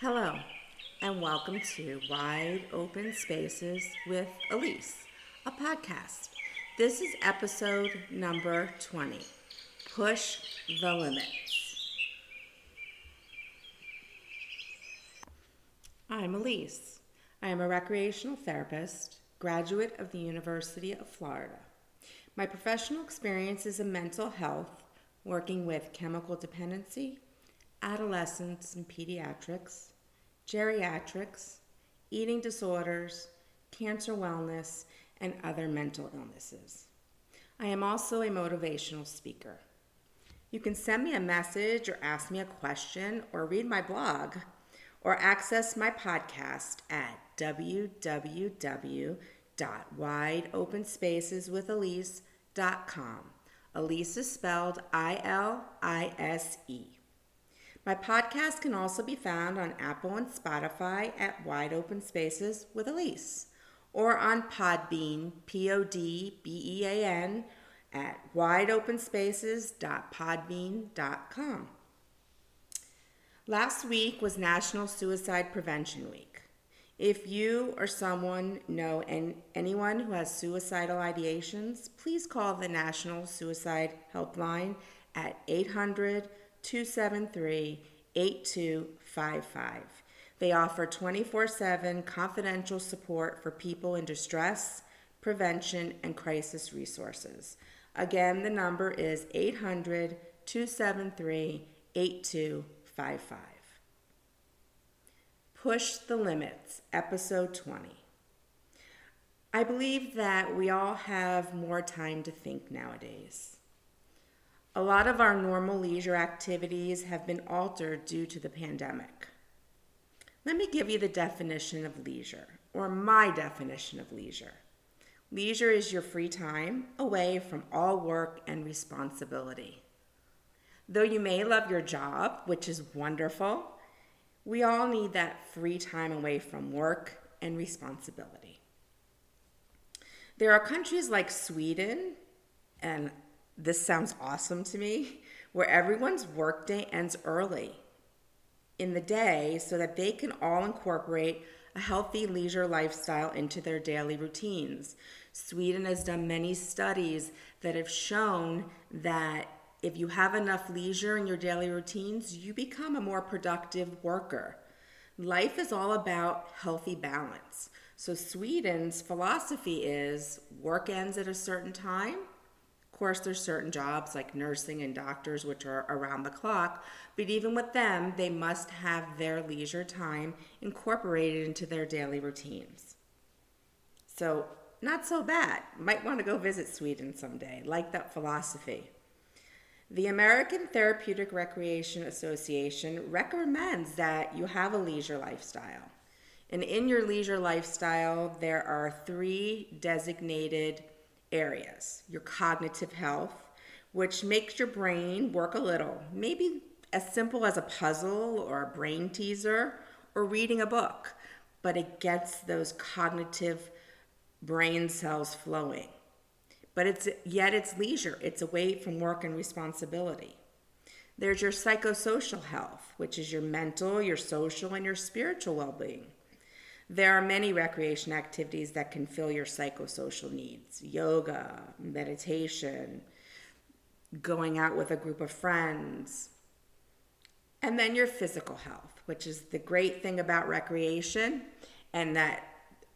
Hello, and welcome to Wide Open Spaces with Ilise, a podcast. This is episode number 20 Push the Limits. I'm Ilise. I am a recreational therapist, graduate of the University of Florida. My professional experience is in mental health, working with chemical dependency, adolescents and pediatrics, geriatrics, eating disorders, cancer wellness, and other mental illnesses. I am also a motivational speaker. You can send me a message or ask me a question or read my blog or access my podcast at www.wideopenspaceswithilise.com. Ilise is spelled I L I S E. My podcast can also be found on Apple and Spotify at Wide Open Spaces with Ilise, or on Podbean, P O D B E A N, at wideopenspaces.podbean.com. Last week was National Suicide Prevention Week. If you or someone know and anyone who has suicidal ideations, please call the National Suicide Helpline at 800 273 8255. They offer 24 7 confidential support for people in distress, prevention, and crisis resources. Again, the number is 800 273 8255. Push the Limits, Episode 20. I believe that we all have more time to think nowadays. A lot of our normal leisure activities have been altered due to the pandemic. Let me give you the definition of leisure, or my definition of leisure. Leisure is your free time away from all work and responsibility. Though you may love your job, which is wonderful, we all need that free time away from work and responsibility. There are countries like Sweden and this sounds awesome to me, where everyone's workday ends early in the day so that they can all incorporate a healthy leisure lifestyle into their daily routines. Sweden has done many studies that have shown that if you have enough leisure in your daily routines, you become a more productive worker. Life is all about healthy balance. So, Sweden's philosophy is work ends at a certain time, course, there's certain jobs like nursing and doctors, which are around the clock, but even with them, they must have their leisure time incorporated into their daily routines. So, not so bad. Might want to go visit Sweden someday. Like that philosophy. The American Therapeutic Recreation Association recommends that you have a leisure lifestyle. And in your leisure lifestyle, there are three designated areas your cognitive health, which makes your brain work a little, maybe as simple as a puzzle or a brain teaser or reading a book, but it gets those cognitive brain cells flowing. But it's yet it's leisure, it's away from work and responsibility. There's your psychosocial health, which is your mental, your social, and your spiritual well being. There are many recreation activities that can fill your psychosocial needs yoga, meditation, going out with a group of friends. And then your physical health, which is the great thing about recreation, and that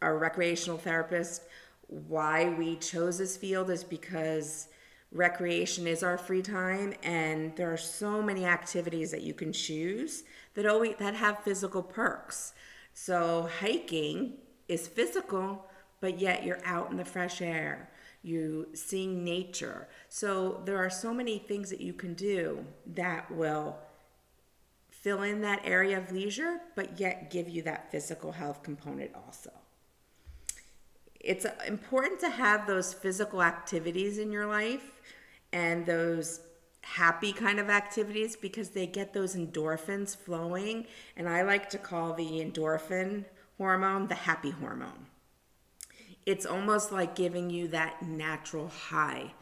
our recreational therapist, why we chose this field is because recreation is our free time and there are so many activities that you can choose that always that have physical perks so hiking is physical, but yet you're out in the fresh air. You seeing nature. So there are so many things that you can do that will fill in that area of leisure, but yet give you that physical health component also. It's uh, important to have those physical activities in your life and those happy kind of activities because they get those endorphins flowing. And I like to call the endorphin hormone the happy hormone. It's almost like giving you that natural high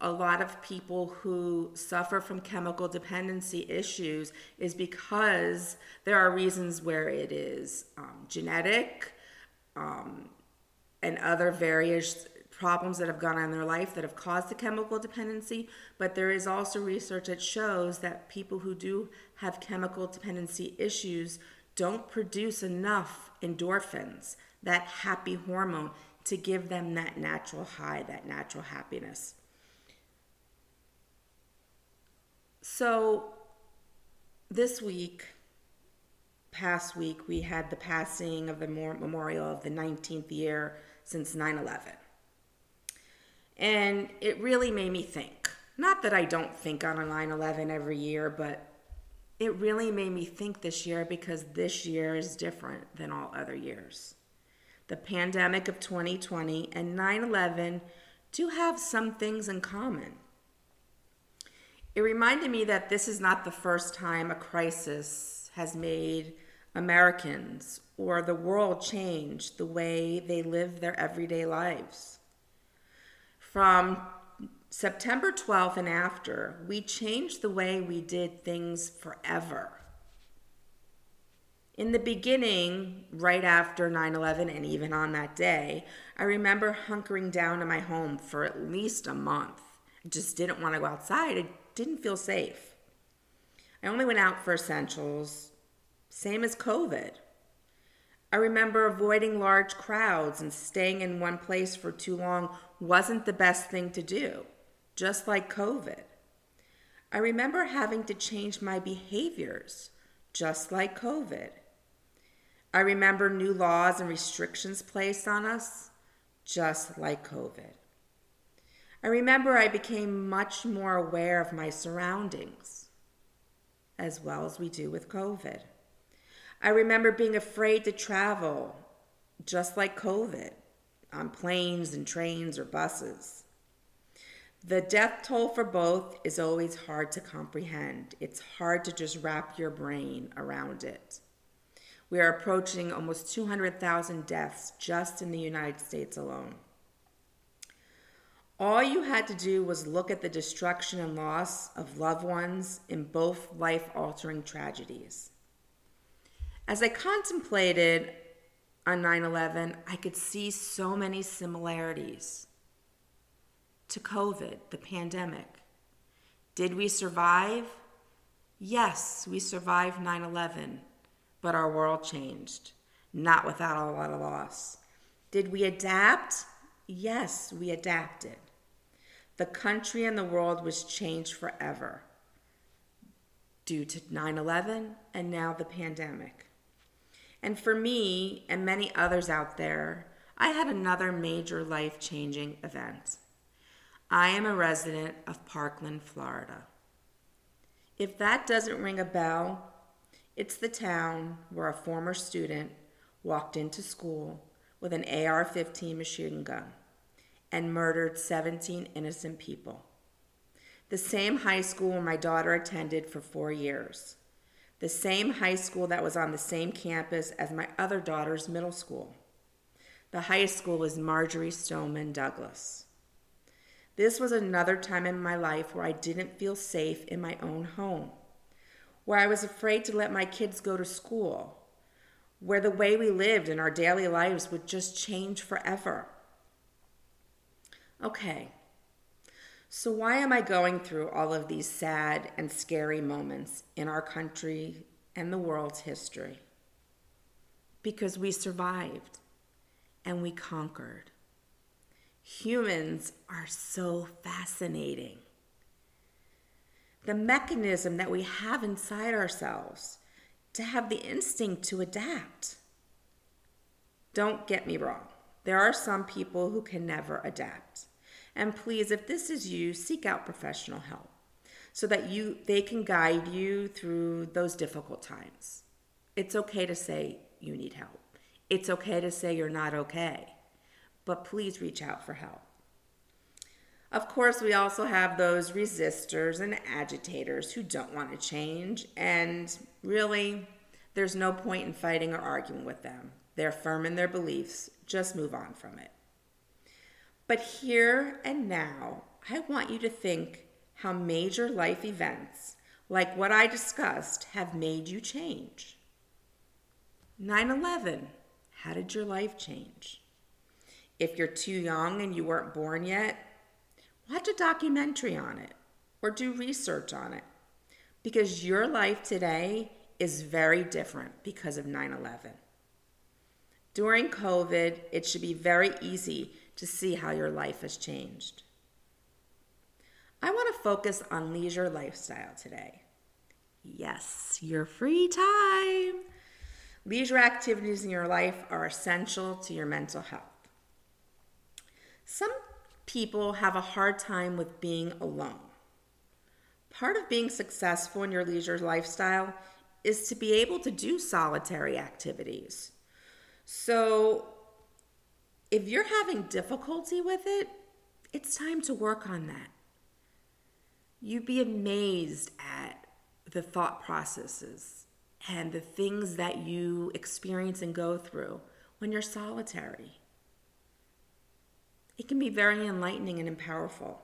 a lot of people who suffer from chemical dependency issues is because there are reasons where it is um, genetic um, and other various problems that have gone on in their life that have caused the chemical dependency. But there is also research that shows that people who do have chemical dependency issues don't produce enough endorphins, that happy hormone, to give them that natural high, that natural happiness. So, this week, past week, we had the passing of the memorial of the 19th year since 9 11. And it really made me think. Not that I don't think on a 9 11 every year, but it really made me think this year because this year is different than all other years. The pandemic of 2020 and 9 11 do have some things in common. It reminded me that this is not the first time a crisis has made Americans or the world change the way they live their everyday lives. From September 12th and after, we changed the way we did things forever. In the beginning, right after 9 11, and even on that day, I remember hunkering down in my home for at least a month. I just didn't want to go outside. I didn't feel safe. I only went out for essentials, same as COVID. I remember avoiding large crowds and staying in one place for too long wasn't the best thing to do, just like COVID. I remember having to change my behaviors, just like COVID. I remember new laws and restrictions placed on us, just like COVID. I remember I became much more aware of my surroundings, as well as we do with COVID. I remember being afraid to travel, just like COVID, on planes and trains or buses. The death toll for both is always hard to comprehend. It's hard to just wrap your brain around it. We are approaching almost 200,000 deaths just in the United States alone. All you had to do was look at the destruction and loss of loved ones in both life altering tragedies. As I contemplated on 9 11, I could see so many similarities to COVID, the pandemic. Did we survive? Yes, we survived 9 11, but our world changed, not without a lot of loss. Did we adapt? Yes, we adapted. The country and the world was changed forever due to 9 11 and now the pandemic. And for me and many others out there, I had another major life changing event. I am a resident of Parkland, Florida. If that doesn't ring a bell, it's the town where a former student walked into school with an AR 15 machine gun and murdered 17 innocent people. The same high school my daughter attended for four years. The same high school that was on the same campus as my other daughter's middle school. The high school was Marjory Stoneman Douglas. This was another time in my life where I didn't feel safe in my own home, where I was afraid to let my kids go to school, where the way we lived in our daily lives would just change forever. Okay, so why am I going through all of these sad and scary moments in our country and the world's history? Because we survived and we conquered. Humans are so fascinating. The mechanism that we have inside ourselves to have the instinct to adapt. Don't get me wrong. There are some people who can never adapt. And please, if this is you, seek out professional help so that you they can guide you through those difficult times. It's okay to say you need help. It's okay to say you're not okay. But please reach out for help. Of course, we also have those resistors and agitators who don't want to change, and really, there's no point in fighting or arguing with them. They're firm in their beliefs. Just move on from it. But here and now, I want you to think how major life events, like what I discussed, have made you change. 9 11, how did your life change? If you're too young and you weren't born yet, watch a documentary on it or do research on it because your life today is very different because of 9 11. During COVID, it should be very easy to see how your life has changed. I want to focus on leisure lifestyle today. Yes, your free time. Leisure activities in your life are essential to your mental health. Some people have a hard time with being alone. Part of being successful in your leisure lifestyle is to be able to do solitary activities. So, if you're having difficulty with it, it's time to work on that. You'd be amazed at the thought processes and the things that you experience and go through when you're solitary. It can be very enlightening and powerful.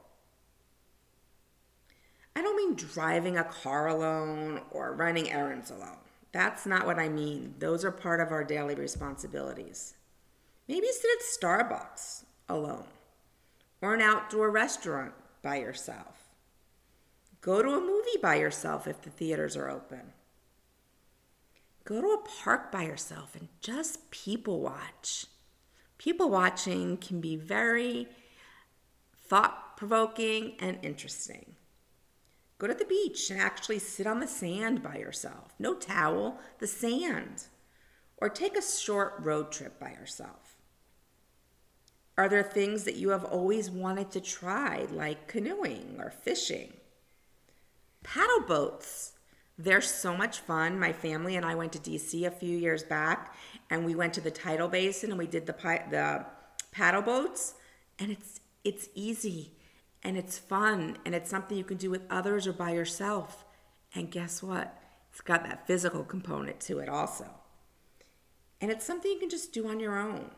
I don't mean driving a car alone or running errands alone. That's not what I mean. Those are part of our daily responsibilities. Maybe sit at Starbucks alone or an outdoor restaurant by yourself. Go to a movie by yourself if the theaters are open. Go to a park by yourself and just people watch. People watching can be very thought provoking and interesting. Go to the beach and actually sit on the sand by yourself. No towel, the sand. Or take a short road trip by yourself. Are there things that you have always wanted to try, like canoeing or fishing? Paddle boats. They're so much fun. My family and I went to DC a few years back and we went to the tidal basin and we did the the paddle boats and it's it's easy and it's fun and it's something you can do with others or by yourself. And guess what? It's got that physical component to it also. And it's something you can just do on your own.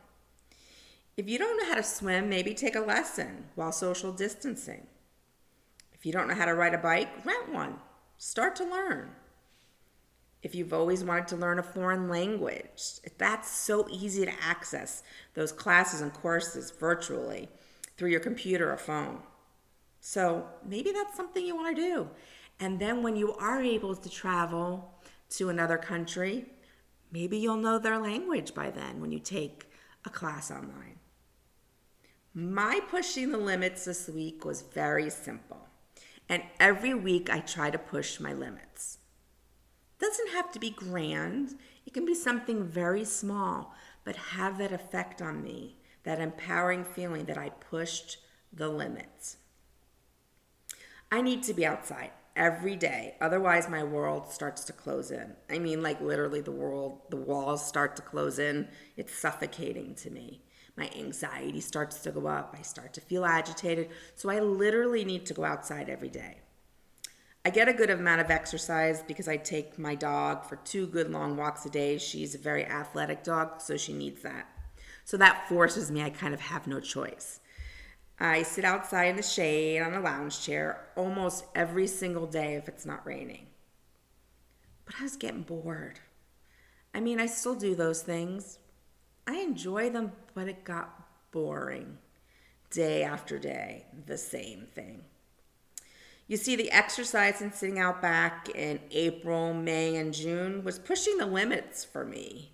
If you don't know how to swim, maybe take a lesson while social distancing. If you don't know how to ride a bike, rent one. Start to learn. If you've always wanted to learn a foreign language, that's so easy to access those classes and courses virtually through your computer or phone. So maybe that's something you want to do. And then when you are able to travel to another country, maybe you'll know their language by then when you take a class online. My pushing the limits this week was very simple. And every week I try to push my limits. It doesn't have to be grand. It can be something very small, but have that effect on me, that empowering feeling that I pushed the limits. I need to be outside every day. Otherwise, my world starts to close in. I mean, like literally, the world, the walls start to close in. It's suffocating to me. My anxiety starts to go up. I start to feel agitated. So I literally need to go outside every day. I get a good amount of exercise because I take my dog for two good long walks a day. She's a very athletic dog, so she needs that. So that forces me, I kind of have no choice. I sit outside in the shade on a lounge chair almost every single day if it's not raining. But I was getting bored. I mean, I still do those things. I enjoy them, but it got boring day after day, the same thing. You see, the exercise and sitting out back in April, May, and June was pushing the limits for me.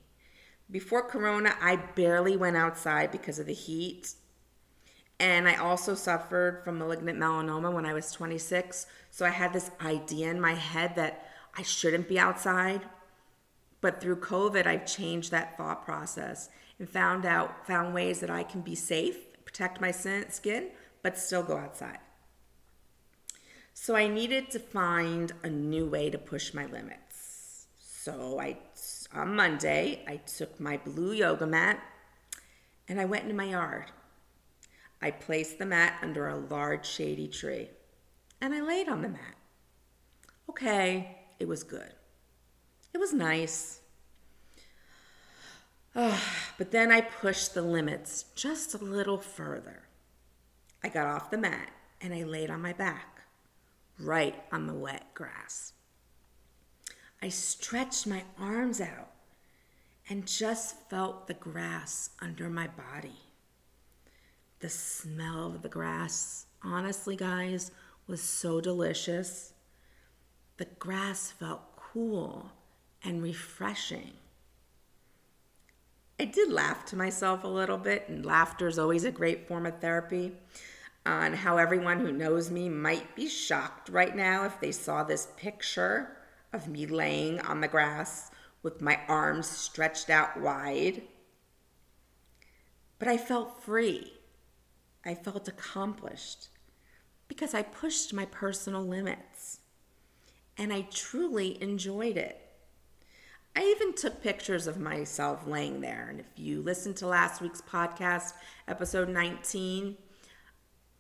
Before Corona, I barely went outside because of the heat and I also suffered from malignant melanoma when I was 26. So I had this idea in my head that I shouldn't be outside. But through COVID, I've changed that thought process and found out found ways that I can be safe, protect my skin, but still go outside. So I needed to find a new way to push my limits. So I on Monday, I took my blue yoga mat and I went into my yard I placed the mat under a large shady tree and I laid on the mat. Okay, it was good. It was nice. Oh, but then I pushed the limits just a little further. I got off the mat and I laid on my back, right on the wet grass. I stretched my arms out and just felt the grass under my body. The smell of the grass, honestly, guys, was so delicious. The grass felt cool and refreshing. I did laugh to myself a little bit, and laughter is always a great form of therapy. Uh, on how everyone who knows me might be shocked right now if they saw this picture of me laying on the grass with my arms stretched out wide. But I felt free. I felt accomplished because I pushed my personal limits and I truly enjoyed it. I even took pictures of myself laying there. And if you listened to last week's podcast, episode 19,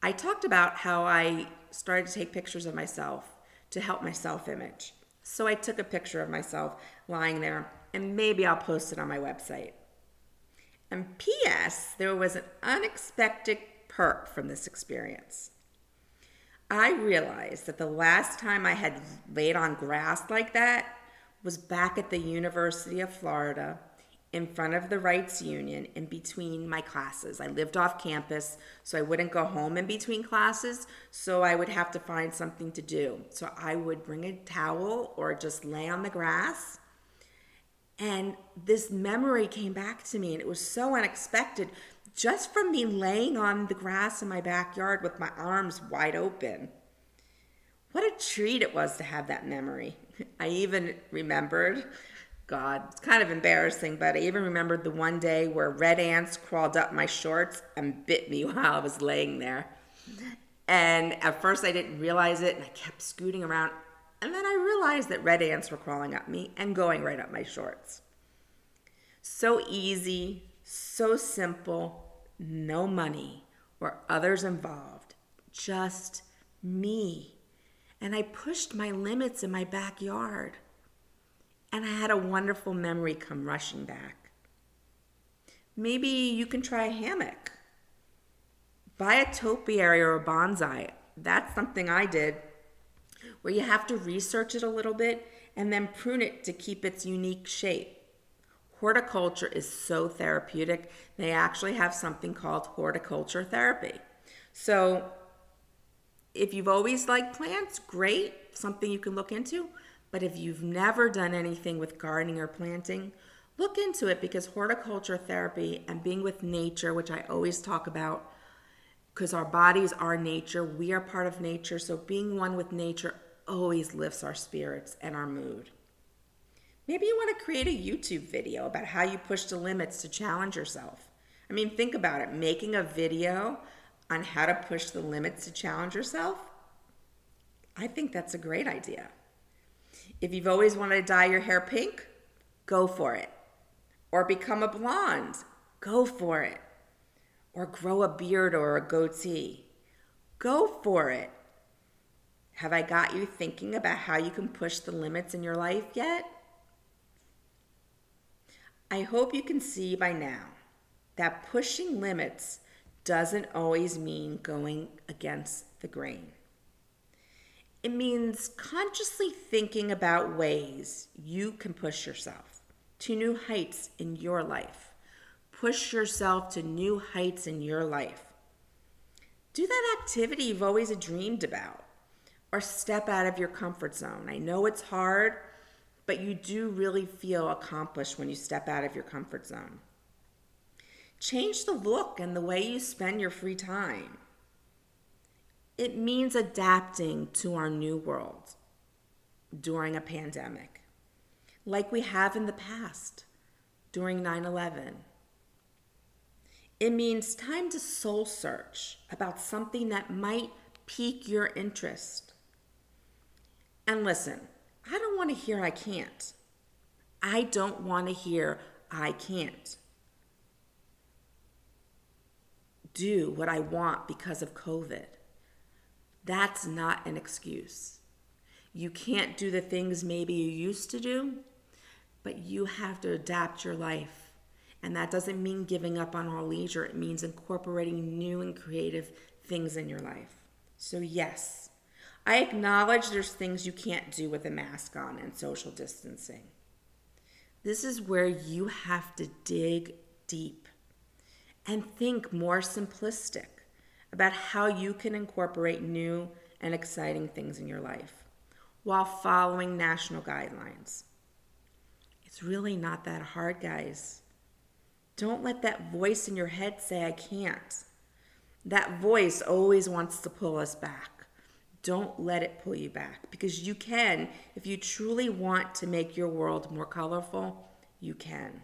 I talked about how I started to take pictures of myself to help my self image. So I took a picture of myself lying there, and maybe I'll post it on my website. And P.S., there was an unexpected perk from this experience. I realized that the last time I had laid on grass like that was back at the University of Florida in front of the Reitz Union in between my classes. I lived off campus, so I wouldn't go home in between classes, so I would have to find something to do. So I would bring a towel or just lay on the grass. And this memory came back to me, and it was so unexpected just from me laying on the grass in my backyard with my arms wide open. What a treat it was to have that memory. I even remembered God, it's kind of embarrassing, but I even remembered the one day where red ants crawled up my shorts and bit me while I was laying there. And at first I didn't realize it and I kept scooting around. And then I realized that red ants were crawling up me and going right up my shorts. So easy, so simple, no money or others involved, just me. And I pushed my limits in my backyard and I had a wonderful memory come rushing back. Maybe you can try a hammock. Buy a topiary or a bonsai. That's something I did, where you have to research it a little bit and then prune it to keep its unique shape. Horticulture is so therapeutic, they actually have something called horticulture therapy. So, if you've always liked plants, great, something you can look into. But if you've never done anything with gardening or planting, look into it because horticulture therapy and being with nature, which I always talk about, because our bodies are nature, we are part of nature, so being one with nature always lifts our spirits and our mood. Maybe you want to create a YouTube video about how you push the limits to challenge yourself. I mean, think about it making a video on how to push the limits to challenge yourself. I think that's a great idea. If you've always wanted to dye your hair pink, go for it. Or become a blonde, go for it. Or grow a beard or a goatee, go for it. Have I got you thinking about how you can push the limits in your life yet? I hope you can see by now that pushing limits doesn't always mean going against the grain. It means consciously thinking about ways you can push yourself to new heights in your life. Push yourself to new heights in your life. Do that activity you've always dreamed about or step out of your comfort zone. I know it's hard, but you do really feel accomplished when you step out of your comfort zone. Change the look and the way you spend your free time. It means adapting to our new world during a pandemic, like we have in the past during 9 11. It means time to soul search about something that might pique your interest. And listen, I don't want to hear I can't. I don't want to hear I can't. Do what I want because of COVID. That's not an excuse. You can't do the things maybe you used to do, but you have to adapt your life. And that doesn't mean giving up on all leisure, it means incorporating new and creative things in your life. So, yes, I acknowledge there's things you can't do with a mask on and social distancing. This is where you have to dig deep and think more simplistic about how you can incorporate new and exciting things in your life while following national guidelines. It's really not that hard, guys. Don't let that voice in your head say, I can't. That voice always wants to pull us back. Don't let it pull you back because you can. If you truly want to make your world more colorful, you can.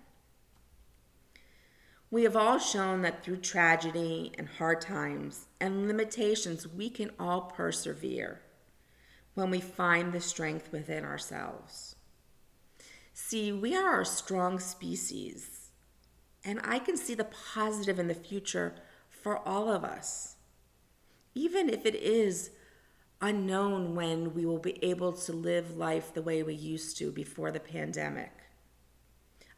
We have all shown that through tragedy and hard times and limitations, we can all persevere when we find the strength within ourselves. See, we are a strong species, and I can see the positive in the future for all of us. Even if it is unknown when we will be able to live life the way we used to before the pandemic.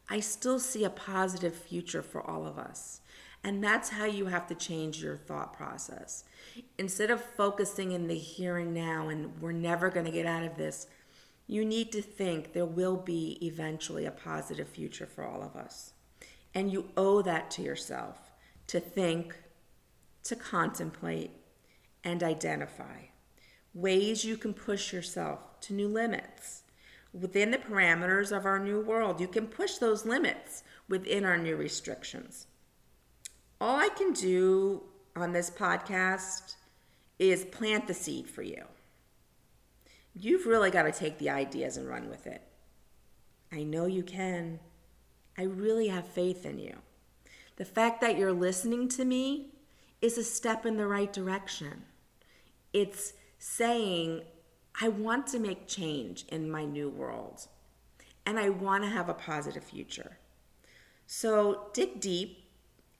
I still see a positive future for all of us. And that's how you have to change your thought process. Instead of focusing in the here and now and we're never going to get out of this, you need to think there will be eventually a positive future for all of us. And you owe that to yourself to think, to contemplate, and identify ways you can push yourself to new limits within the parameters of our new world. You can push those limits within our new restrictions. All I can do on this podcast is plant the seed for you. You've really got to take the ideas and run with it. I know you can. I really have faith in you. The fact that you're listening to me is a step in the right direction. It's saying, I want to make change in my new world and I want to have a positive future. So dig deep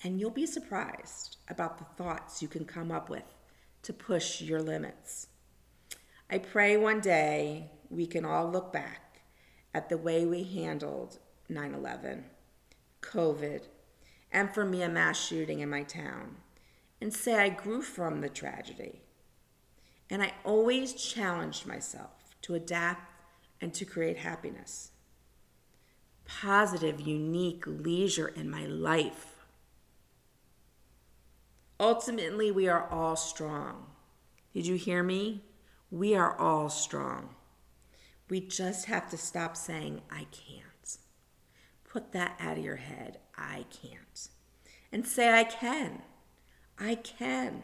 and you'll be surprised about the thoughts you can come up with to push your limits. I pray one day we can all look back at the way we handled 9 11, COVID, and for me, a mass shooting in my town, and say I grew from the tragedy and I always challenged myself to adapt and to create happiness. Positive, unique leisure in my life. Ultimately, we are all strong. Did you hear me? We are all strong. We just have to stop saying, I can't. Put that out of your head. I can't. And say, I can. I can.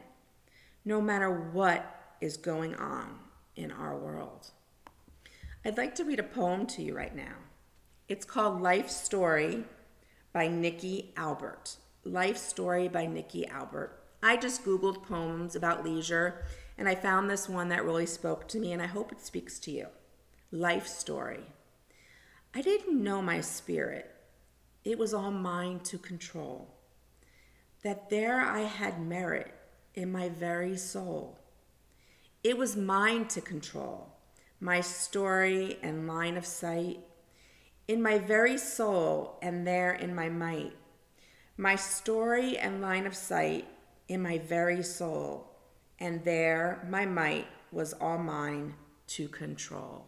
No matter what is going on in our world. I'd like to read a poem to you right now. It's called Life Story by Nikki Albert. Life Story by Nikki Albert. I just Googled poems about leisure and I found this one that really spoke to me, and I hope it speaks to you. Life Story. I didn't know my spirit, it was all mine to control. That there I had merit in my very soul it was mine to control, my story and line of sight, in my very soul and there in my might. My story and line of sight in my very soul, and there my might was all mine to control.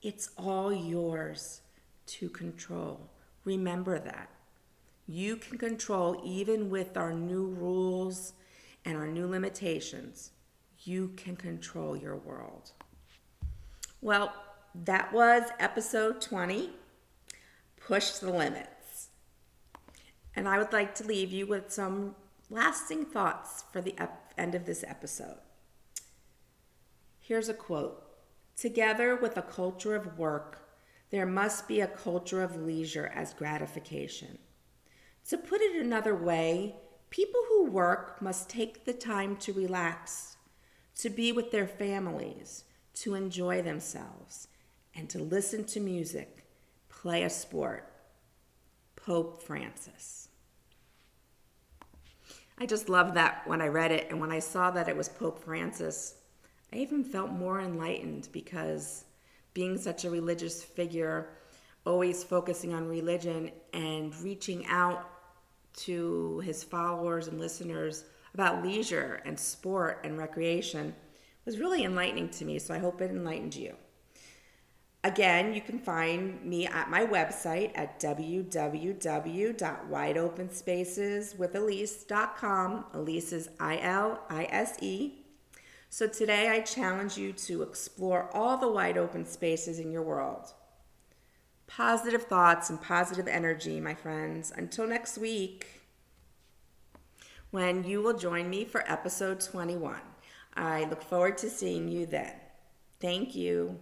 It's all yours to control. Remember that. You can control even with our new rules and our new limitations you can control your world. Well, that was episode 20 Push the Limits. And I would like to leave you with some lasting thoughts for the end of this episode. Here's a quote Together with a culture of work, there must be a culture of leisure as gratification. To put it another way, people who work must take the time to relax to be with their families, to enjoy themselves, and to listen to music, play a sport. Pope Francis. I just loved that when I read it, and when I saw that it was Pope Francis, I even felt more enlightened because being such a religious figure, always focusing on religion and reaching out to his followers and listeners about leisure and sport and recreation was really enlightening to me, so I hope it enlightened you. Again, you can find me at my website at www.wideopenspaceswithilise.com. Ilise is I L I S E. So today I challenge you to explore all the wide open spaces in your world. Positive thoughts and positive energy, my friends. Until next week, when you will join me for episode 21. I look forward to seeing you then. Thank you.